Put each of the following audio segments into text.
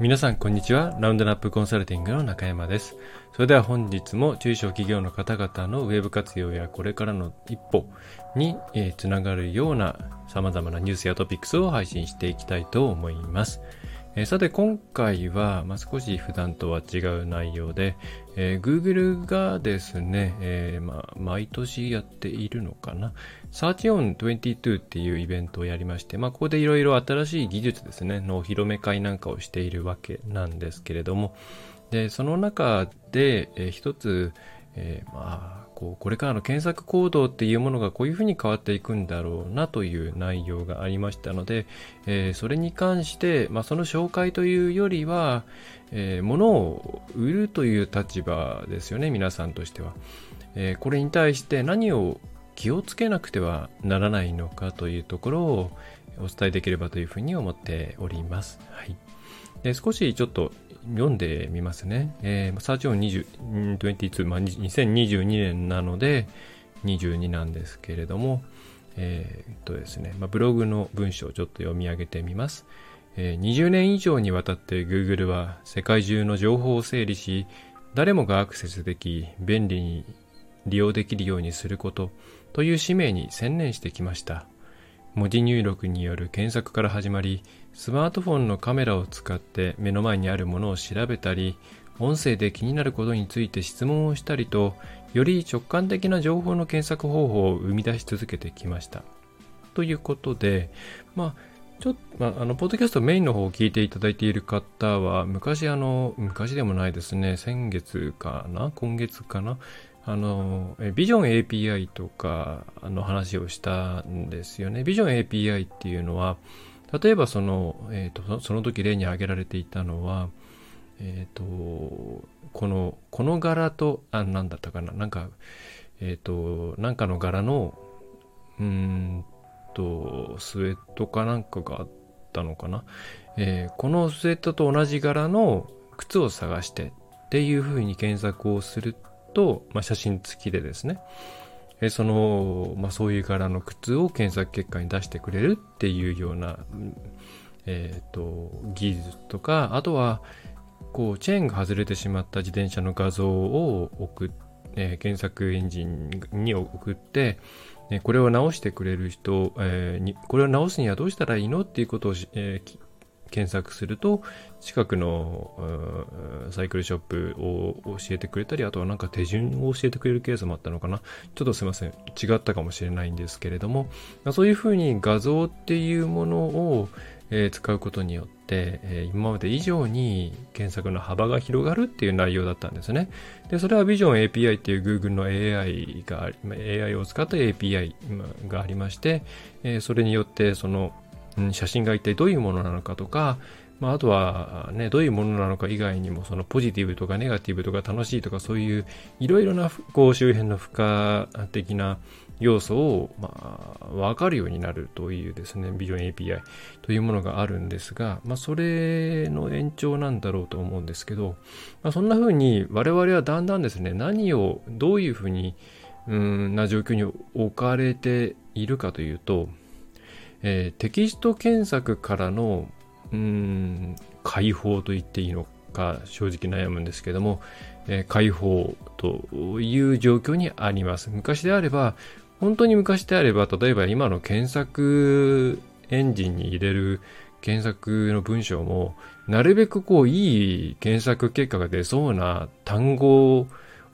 皆さんこんにちは。ラウンドナップコンサルティングの中山です。それでは本日も中小企業の方々のウェブ活用やこれからの一歩に、つながるような様々なニュースやトピックスを配信していきたいと思います。えー、さて今回は、まあ、少し普段とは違う内容で、えー、Google がですね、えー、まあ、毎年やっているのかな。Search on 22っていうイベントをやりまして、まあ、ここでいろいろ新しい技術ですね、のお披露目会なんかをしているわけなんですけれども、で、その中で、えー、一つ、えー、まあ、こうこれからの検索行動っていうものがこういうふうに変わっていくんだろうなという内容がありましたので、えー、それに関して、まあ、その紹介というよりは、えー、物を売るという立場ですよね皆さんとしては、えー、これに対して何を気をつけなくてはならないのかというところをお伝えできればというふうに思っております。はい、で少しちょっと読んでみますね。えー、サーチオン22、まあ、2022年なので22なんですけれども、えー、っとですね、まあ、ブログの文章をちょっと読み上げてみます。えー、20年以上にわたって Google は世界中の情報を整理し、誰もがアクセスでき、便利に利用できるようにすることという使命に専念してきました。文字入力による検索から始まり、スマートフォンのカメラを使って目の前にあるものを調べたり、音声で気になることについて質問をしたりと、より直感的な情報の検索方法を生み出し続けてきました。ということで、まあ、ちょっと、まあ、あの、ポッドキャストメインの方を聞いていただいている方は、昔あの、昔でもないですね、先月かな？今月かな？あの、ビジョン API とかの話をしたんですよね。ビジョン API っていうのは、例えばその、え、ー、と、その時例に挙げられていたのは、えっ、ー、と、この、この柄と、あ、なんだったかな、なんか、えっ、ー、と、なんかの柄の、うんと、スウェットかなんかがあったのかな。えー、このスウェットと同じ柄の靴を探してっていう風に検索をすると、まあ、写真付きでですね、えその、まあ、そういう柄の靴を検索結果に出してくれるっていうような、えっ、ー、と、技術とか、あとは、こう、チェーンが外れてしまった自転車の画像を送っえ、検索エンジンに送って、えこれを直してくれる人、えー、にこれを直すにはどうしたらいいのっていうことを、えー、検索すると、近くのサイクルショップを教えてくれたり、あとはなんか手順を教えてくれるケースもあったのかな。ちょっとすいません。違ったかもしれないんですけれども、そういうふうに画像っていうものを、え、使うことによって、え、今まで以上に検索の幅が広がるっていう内容だったんですね。で、それは Vision API っていう Google の AI が、AI を使った API がありまして、え、それによってその写真が一体どういうものなのかとか、まあ、あとはね、どういうものなのか以外にも、そのポジティブとかネガティブとか楽しいとかそういういろいろなこう周辺の付加的な要素を、まあ、わかるようになるというですね、ビジョン API というものがあるんですが、まあ、それの延長なんだろうと思うんですけど、まあ、そんな風に我々はだんだんですね、何をどういう風に、うんな状況に置かれているかというと、えー、テキスト検索からのうん解放と言っていいのか正直悩むんですけども、えー、解放という状況にあります。昔であれば、本当に昔であれば、例えば今の検索エンジンに入れる検索の文章も、なるべくこういい検索結果が出そうな単語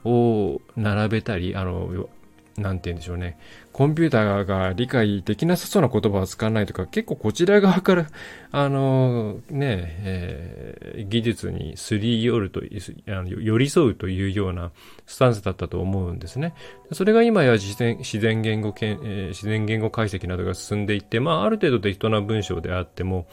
を並べたり、あの、なんて言うんでしょうね。コンピューターが理解できなさそうな言葉を使わないとか、結構こちら側から、あの、ね、えー、技術にすり寄ると、あの寄り添うというようなスタンスだったと思うんですね。それが今や自然自然言語、えー、自然言語解析などが進んでいって、まあ、ある程度適当な文章であっても、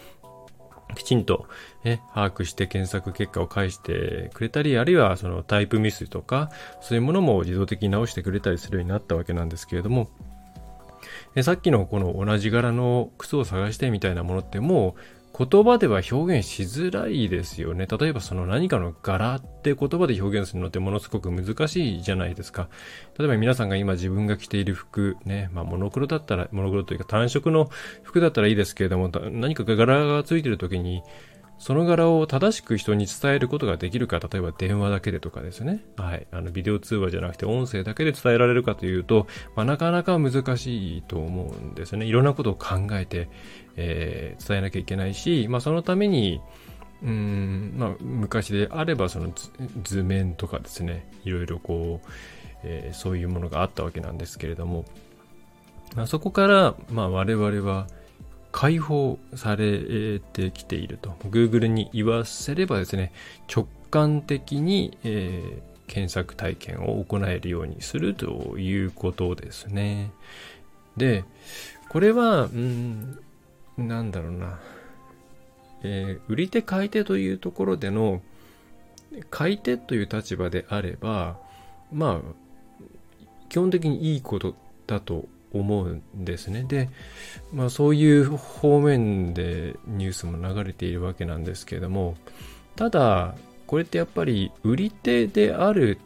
きちんと、ね、把握して検索結果を返してくれたり、あるいはそのタイプミスとか、そういうものも自動的に直してくれたりするようになったわけなんですけれども、えさっきのこの同じ柄の靴を探してみたいなものってもう言葉では表現しづらいですよね。例えばその何かの柄って言葉で表現するのってものすごく難しいじゃないですか。例えば皆さんが今自分が着ている服、ね、まあモノクロだったら、モノクロというか単色の服だったらいいですけれども、何か柄がついている時に、その柄を正しく人に伝えることができるか、例えば電話だけでとかですね。はい。あの、ビデオ通話じゃなくて音声だけで伝えられるかというと、まあ、なかなか難しいと思うんですね。いろんなことを考えて、えー、伝えなきゃいけないし、まあ、そのために、うん、まあ、昔であれば、その図面とかですね、いろいろこう、えー、そういうものがあったわけなんですけれども、まあ、そこから、まあ、我々は、解放されてきていると。Google に言わせればですね、直感的に、えー、検索体験を行えるようにするということですね。で、これは、うん、なんだろうな。えー、売り手買い手というところでの、買い手という立場であれば、まあ、基本的にいいことだと思うんですね。で、まあそういう方面でニュースも流れているわけなんですけれども、ただ、これってやっぱり売り手である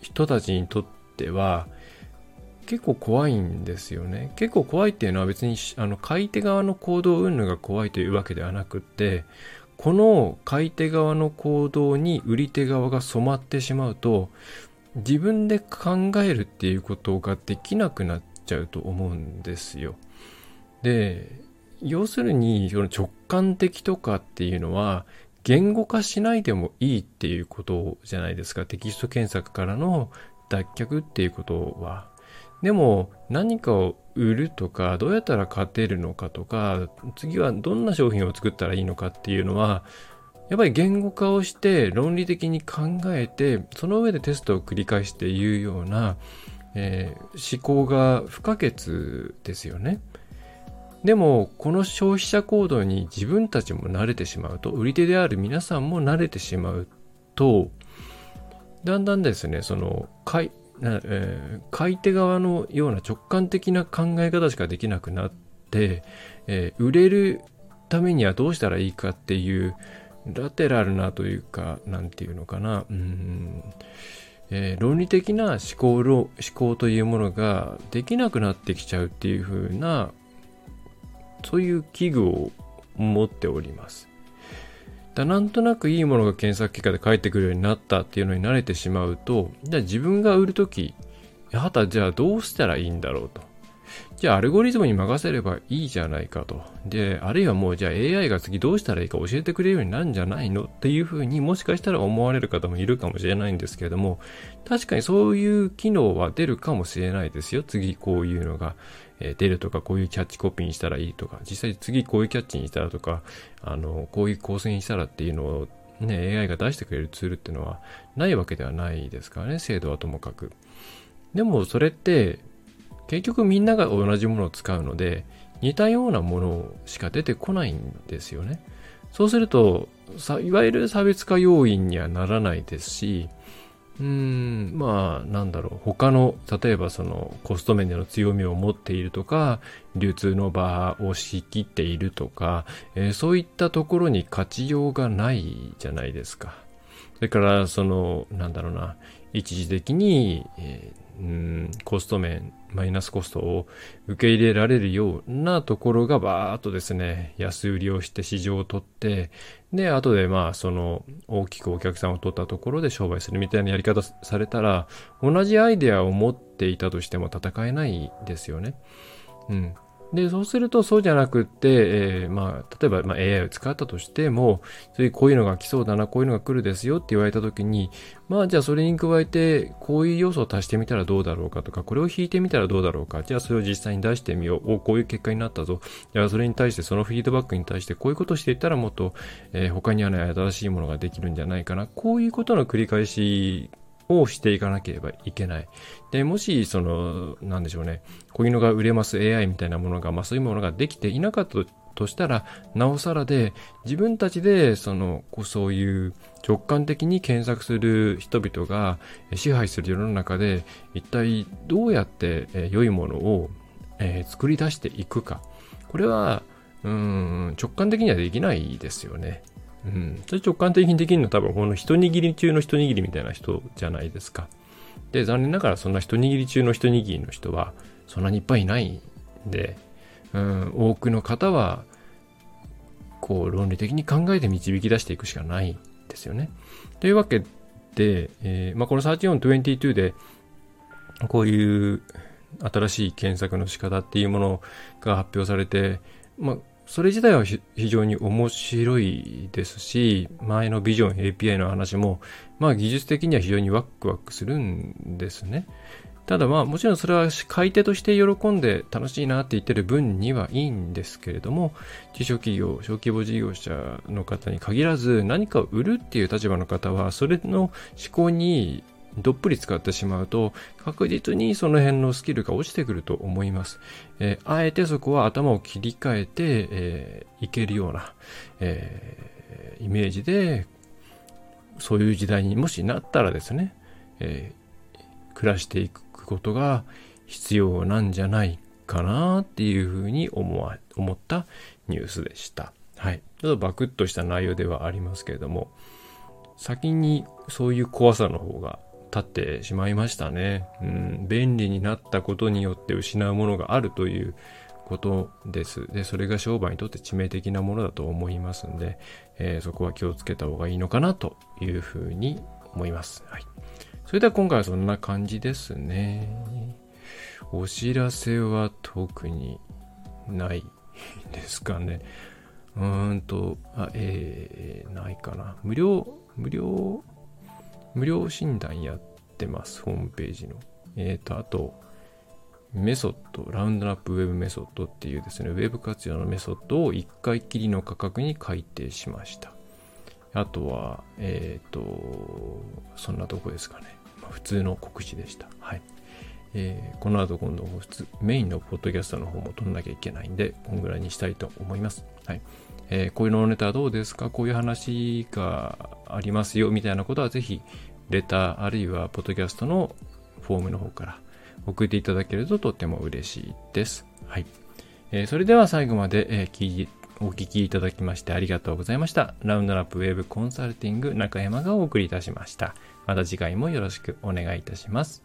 人たちにとっては結構怖いんですよね。結構怖いっていうのは別にあの買い手側の行動云々が怖いというわけではなくって、この買い手側の行動に売り手側が染まってしまうと、自分で考えるっていうことができなくなっちゃうと思うんですよ。で、要するにその直感的とかっていうのは言語化しないでもいいっていうことじゃないですか。テキスト検索からの脱却っていうことは。でも何かを売るとかどうやったら勝てるのかとか次はどんな商品を作ったらいいのかっていうのはやっぱり言語化をして論理的に考えてその上でテストを繰り返して言うようなえー、思考が不可欠ですよね。でも、この消費者行動に自分たちも慣れてしまうと、売り手である皆さんも慣れてしまうと、だんだんですね、その、買い、えー、買い手側のような直感的な考え方しかできなくなって、えー、売れるためにはどうしたらいいかっていう、ラテラルなというか、なんていうのかな、うん、えー、論理的な思考思考というものができなくなってきちゃうっていう風なそういう器具を持っております。だなんとなくいいものが検索結果で返ってくるようになったっていうのに慣れてしまうと、じゃあ自分が売るとき、はたじゃあどうしたらいいんだろうと。じゃあアルゴリズムに任せればいいじゃないかと。で、あるいはもうじゃあ AI が次どうしたらいいか教えてくれるようになるんじゃないの？っていうふうにもしかしたら思われる方もいるかもしれないんですけれども、確かにそういう機能は出るかもしれないですよ。次こういうのがえ出るとか、こういうキャッチコピーにしたらいいとか、実際次こういうキャッチにしたらとか、あの、こういう構成にしたらっていうのをね、AI が出してくれるツールっていうのはないわけではないですからね、精度はともかく。でもそれって結局みんなが同じものを使うので、似たようなものしか出てこないんですよね。そうすると、いわゆる差別化要因にはならないですし、うん、まあ、なんだろう、他の、例えばそのコスト面での強みを持っているとか、流通の場を仕切っているとか、えー、そういったところに価値ようがないじゃないですか。それから、その、なんだろうな、一時的に、えー、うんコスト面マイナスコストを受け入れられるようなところがバーっとですね、安売りをして市場を取って、で、後でまあその大きくお客さんを取ったところで商売するみたいなやり方されたら、同じアイデアを持っていたとしても戦えないですよね。うん。で、そうするとそうじゃなくって、えー、まあ、例えば、まあ、AI を使ったとしても、そういうこういうのが来そうだな、こういうのが来るですよって言われたときに、まあ、じゃあそれに加えて、こういう要素を足してみたらどうだろうかとか、これを引いてみたらどうだろうか、じゃあそれを実際に出してみよう、おこういう結果になったぞ。じゃあそれに対してそのフィードバックに対してこういうことをしていったらもっと、えー、他にはない新しいものができるんじゃないかな。こういうことの繰り返しをしていかなければいけない。で、もし、その、なんでしょうね、こういうのが売れます AI みたいなものが、まあそういうものができていなかったとしたら、なおさらで、自分たちで、その、そういう直感的に検索する人々が支配する世の中で、一体どうやって良いものを、え、作り出していくか。これは、うん、直感的にはできないですよね。うん。それ直感的にできるのは多分この一握り中の一握りみたいな人じゃないですか。で、残念ながらそんな一握り中の一握りの人はそんなにいっぱいいないんで、うん、多くの方はこう論理的に考えて導き出していくしかないんですよね。というわけで、えー、まあ、この3422でこういう新しい検索の仕方っていうものが発表されて、まあ、それ自体は非常に面白いですし、前のビジョン API の話も、まあ技術的には非常にワクワクするんですね。ただまあもちろんそれは買い手として喜んで楽しいなって言ってる分にはいいんですけれども、中小企業、小規模事業者の方に限らず何かを売るっていう立場の方はそれの思考にどっぷり使ってしまうと確実にその辺のスキルが落ちてくると思います。えー、あえてそこは頭を切り替えて、えー、いけるような、えー、イメージでそういう時代にもしなったらですね、え暮らしていくことが必要なんじゃないかなっていうふうに思わ思ったニュースでした。はい。ちょっとバクッとした内容ではありますけれども、先にそういう怖さの方が立ってしまいましたね。うん、便利になったことによって失うものがあるということです。で、それが商売にとって致命的なものだと思いますんで、えー、そこは気をつけた方がいいのかなというふうに思います。はい。それでは今回はそんな感じですね。お知らせは特にないですかね。うーんと、あ、えー、ないかな。無料、無料、無料診断やってます、ホームページの。えっ、ー、と、あと、メソッド、ラウンドナップウェブメソッドっていうですね、ウェブ活用のメソッドを1回きりの価格に改定しました。あとは、えっ、ー、と、そんなとこですかね。普通の告知でした。はい。えー、この後今度、メインのポッドキャストの方も撮んなきゃいけないんで、こんぐらいにしたいと思います。はい。えー、こういうのネタどうですか？こういう話がありますよ、みたいなことはぜひ、レターあるいはポッドキャストのフォームの方から送っていただけるととっても嬉しいです。はい。えー、それでは最後まで、えー、聞お聞きいただきましてありがとうございました。ラウンドラップウェブコンサルティング中山がお送りいたしました。また次回もよろしくお願いいたします。